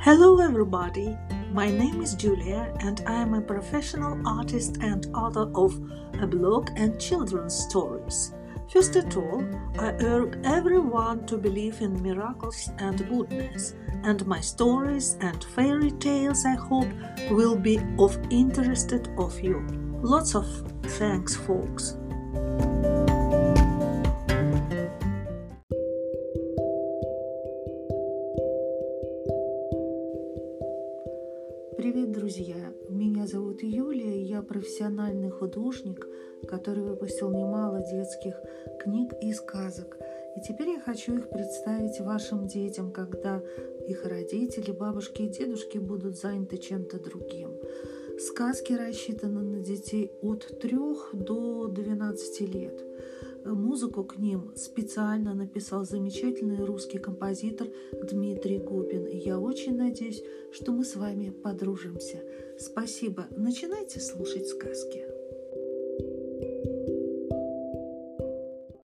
Hello, everybody. My name is Julia, and I am a professional artist and author of a blog and children's stories. First of all, I urge everyone to believe in miracles and goodness, and my stories and fairy tales, I hope, will be of interest of you. Lots of thanks, folks. Привет, друзья! Меня зовут Юлия, я профессиональный художник, который выпустил немало детских книг и сказок. И теперь я хочу их представить вашим детям, когда их родители, бабушки и дедушки будут заняты чем-то другим. Сказки рассчитаны на детей от 3 до 12 лет. Музыку к ним специально написал замечательный русский композитор Дмитрий Губин. Я очень надеюсь, что мы с вами подружимся. Спасибо. Начинайте слушать сказки.